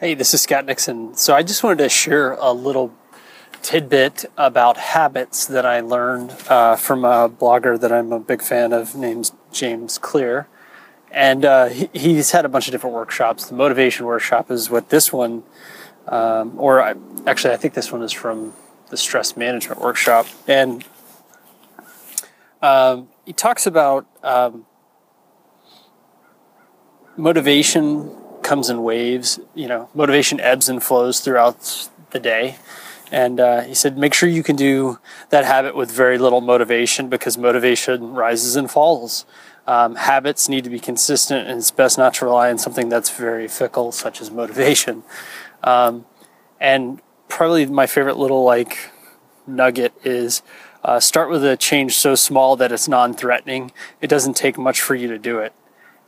Hey, this is Scott Nixon. So I just wanted to share a little tidbit about habits that I learned uh, from a blogger that I'm a big fan of named James Clear. And uh, he, he's had a bunch of different workshops. The motivation workshop is what this one, um, or I, actually, I think this one is from the stress management workshop. And um, he talks about um, motivation comes in waves. You know, motivation ebbs and flows throughout the day. And uh, he said, make sure you can do that habit with very little motivation because motivation rises and falls. Um, habits need to be consistent, and it's best not to rely on something that's very fickle, such as motivation. Um, and probably my favorite little like nugget is uh, start with a change so small that it's non-threatening. It doesn't take much for you to do it.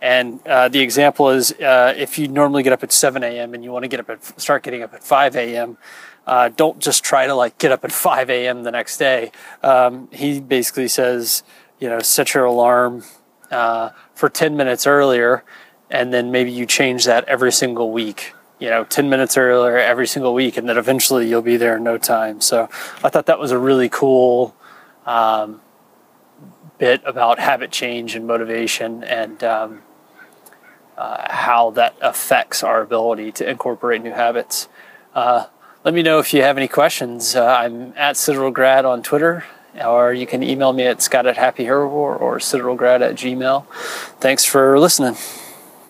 And uh, the example is uh, if you normally get up at 7 a.m. and you want to get up at start getting up at 5 a.m. Uh, don't just try to like get up at 5 a.m. the next day. Um, he basically says, you know, set your alarm uh, for 10 minutes earlier, and then maybe you change that every single week. You know, 10 minutes earlier every single week, and then eventually you'll be there in no time. So I thought that was a really cool um, bit about habit change and motivation and um, uh, how that affects our ability to incorporate new habits. Uh, let me know if you have any questions. Uh, I'm at CitadelGrad on Twitter, or you can email me at scott at happyherbivore or citadelgrad at gmail. Thanks for listening.